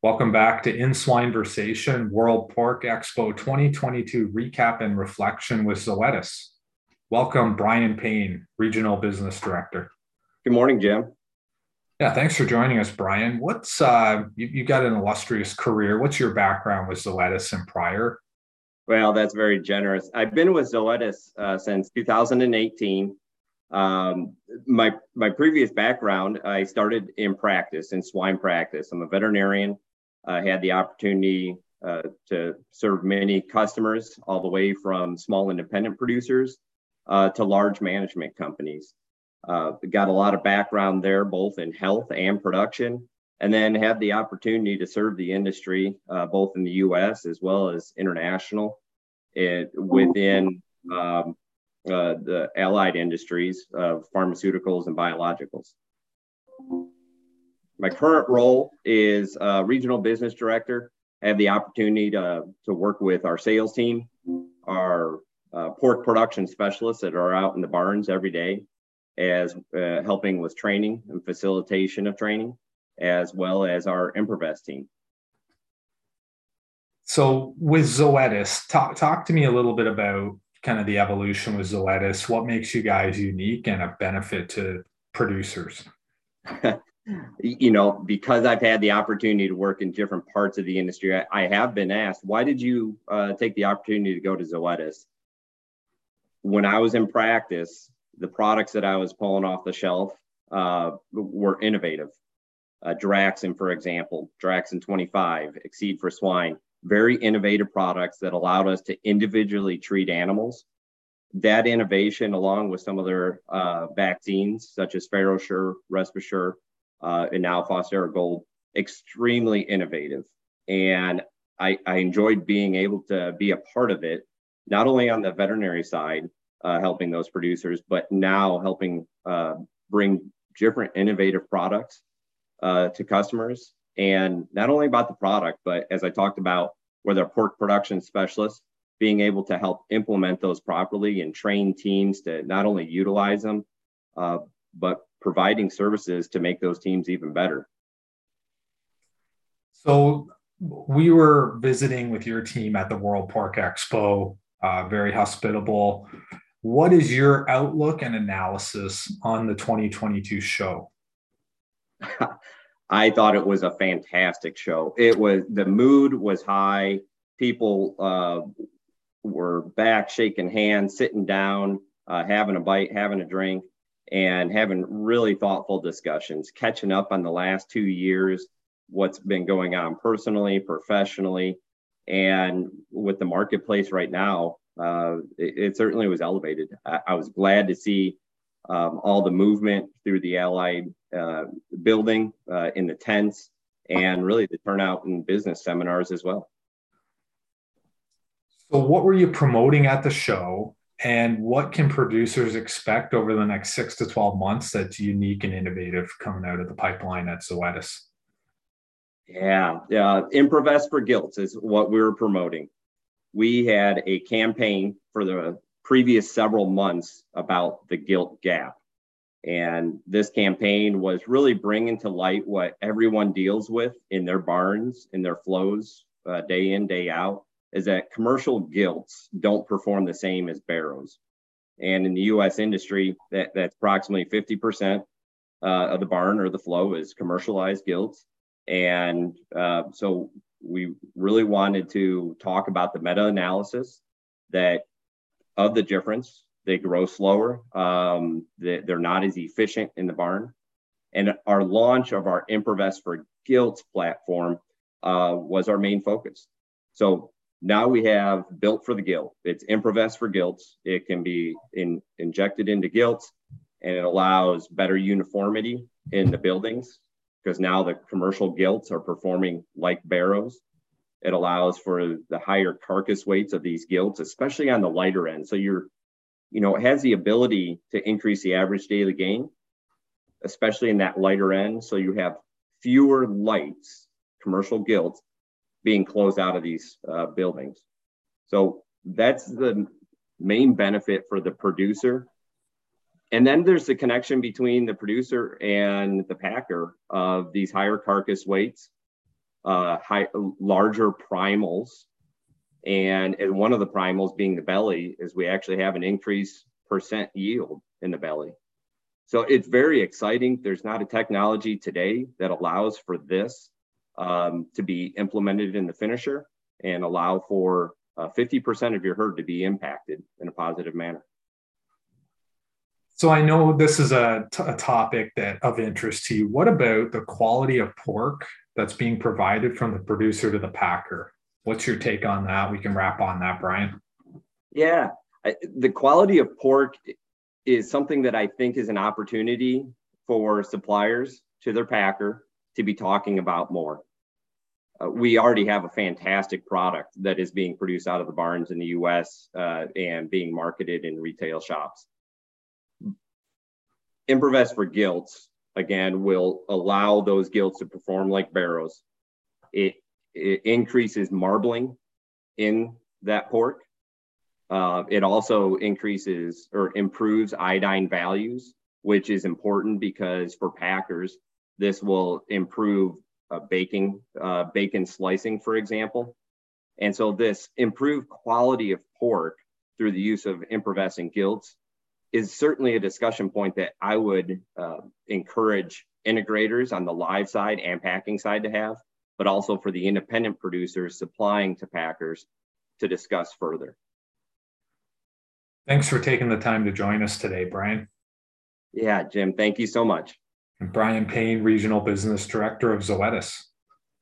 Welcome back to In Swine Versation World Pork Expo 2022 recap and reflection with Zoetis. Welcome, Brian Payne, Regional Business Director. Good morning, Jim. Yeah, thanks for joining us, Brian. What's uh, you, you got an illustrious career. What's your background with Zoetis and prior? Well, that's very generous. I've been with Zoetis uh, since 2018. Um, my my previous background, I started in practice in swine practice. I'm a veterinarian. I had the opportunity uh, to serve many customers, all the way from small independent producers uh, to large management companies. Uh, got a lot of background there, both in health and production, and then had the opportunity to serve the industry uh, both in the U.S. as well as international, it, within um, uh, the allied industries of pharmaceuticals and biologicals. My current role is regional business director. I have the opportunity to, to work with our sales team, our uh, pork production specialists that are out in the barns every day, as uh, helping with training and facilitation of training, as well as our Improvest team. So, with Zoetis, talk talk to me a little bit about kind of the evolution with Zoetis. What makes you guys unique and a benefit to producers? you know, because I've had the opportunity to work in different parts of the industry, I, I have been asked, why did you uh, take the opportunity to go to Zoetis? When I was in practice, the products that I was pulling off the shelf uh, were innovative. Uh, Draxxin, for example, Draxxin 25, Excede for swine, very innovative products that allowed us to individually treat animals. That innovation, along with some of their uh, vaccines, such as FarrowSure, RespiSure, uh, and now Fostera Gold, extremely innovative. And I, I enjoyed being able to be a part of it, not only on the veterinary side, uh, helping those producers, but now helping uh, bring different innovative products uh, to customers. And not only about the product, but as I talked about with our pork production specialists, being able to help implement those properly and train teams to not only utilize them, uh, but providing services to make those teams even better. So we were visiting with your team at the World Pork Expo, uh, very hospitable. What is your outlook and analysis on the 2022 show? I thought it was a fantastic show. It was the mood was high. People uh, were back, shaking hands, sitting down, uh, having a bite, having a drink and having really thoughtful discussions, catching up on the last two years, what's been going on personally, professionally, and with the marketplace right now, uh, it, it, certainly was elevated. I, I was glad to see um, all the movement through the Allied uh, building uh, in the tents and really the turnout in business seminars as well. So, what were you promoting at the show? And what can producers expect over the next six to 12 months that's unique and innovative coming out of the pipeline at Zoetis? Yeah, yeah. Improvest for Gilt is what we're promoting. We had a campaign for the previous several months about the gilt gap. And this campaign was really bringing to light what everyone deals with in their barns, in their flows, uh, day in, day out is that commercial gilts don't perform the same as barrows. And in the US industry, that, that's approximately 50% uh, of the barn or the flow is commercialized gilts. And uh, so we really wanted to talk about the meta analysis that of the difference. They grow slower, um, they, they're not as efficient in the barn. And our launch of our Improvest for Gilts platform uh, was our main focus. So now we have built for the gilt. It's Improvest for gilts. It can be in, injected into gilts and it allows better uniformity in the buildings because now the commercial gilts are performing like barrows. It allows for the higher carcass weights of these gilts, especially on the lighter end. So you're, you know, it has the ability to increase the average daily gain, especially in that lighter end. So you have fewer lights, commercial gilts, being closed out of these uh, buildings. So that's the main benefit for the producer. And then there's the connection between the producer and the packer of these higher carcass weights, uh, high, larger primals. And, and one of the primals being the belly is we actually have an increased percent yield in the belly. So it's very exciting. There's not a technology today that allows for this um, to be implemented in the finisher and allow for uh, 50% of your herd to be impacted in a positive manner. So I know this is a, t- a topic that of interest to you. What about the quality of pork that's being provided from the producer to the packer? What's your take on that? We can wrap on that, Brian. Yeah, I, the quality of pork is something that I think is an opportunity for suppliers to their packer to be talking about more. Uh, we already have a fantastic product that is being produced out of the barns in the US uh, and being marketed in retail shops. Improvest for gilts, again, will allow those gilts to perform like barrows. It, it increases marbling in that pork. Uh, it also increases or improves iodine values, which is important because for packers, this will improve uh, baking, uh, bacon slicing, for example. And so this improved quality of pork through the use of Improvest in gilts is certainly a discussion point that I would uh, encourage integrators on the live side and packing side to have, but also for the independent producers supplying to packers to discuss further. Thanks for taking the time to join us today, Brian. Yeah, Jim, thank you so much. And Brian Payne, Regional Business Director of Zoetis.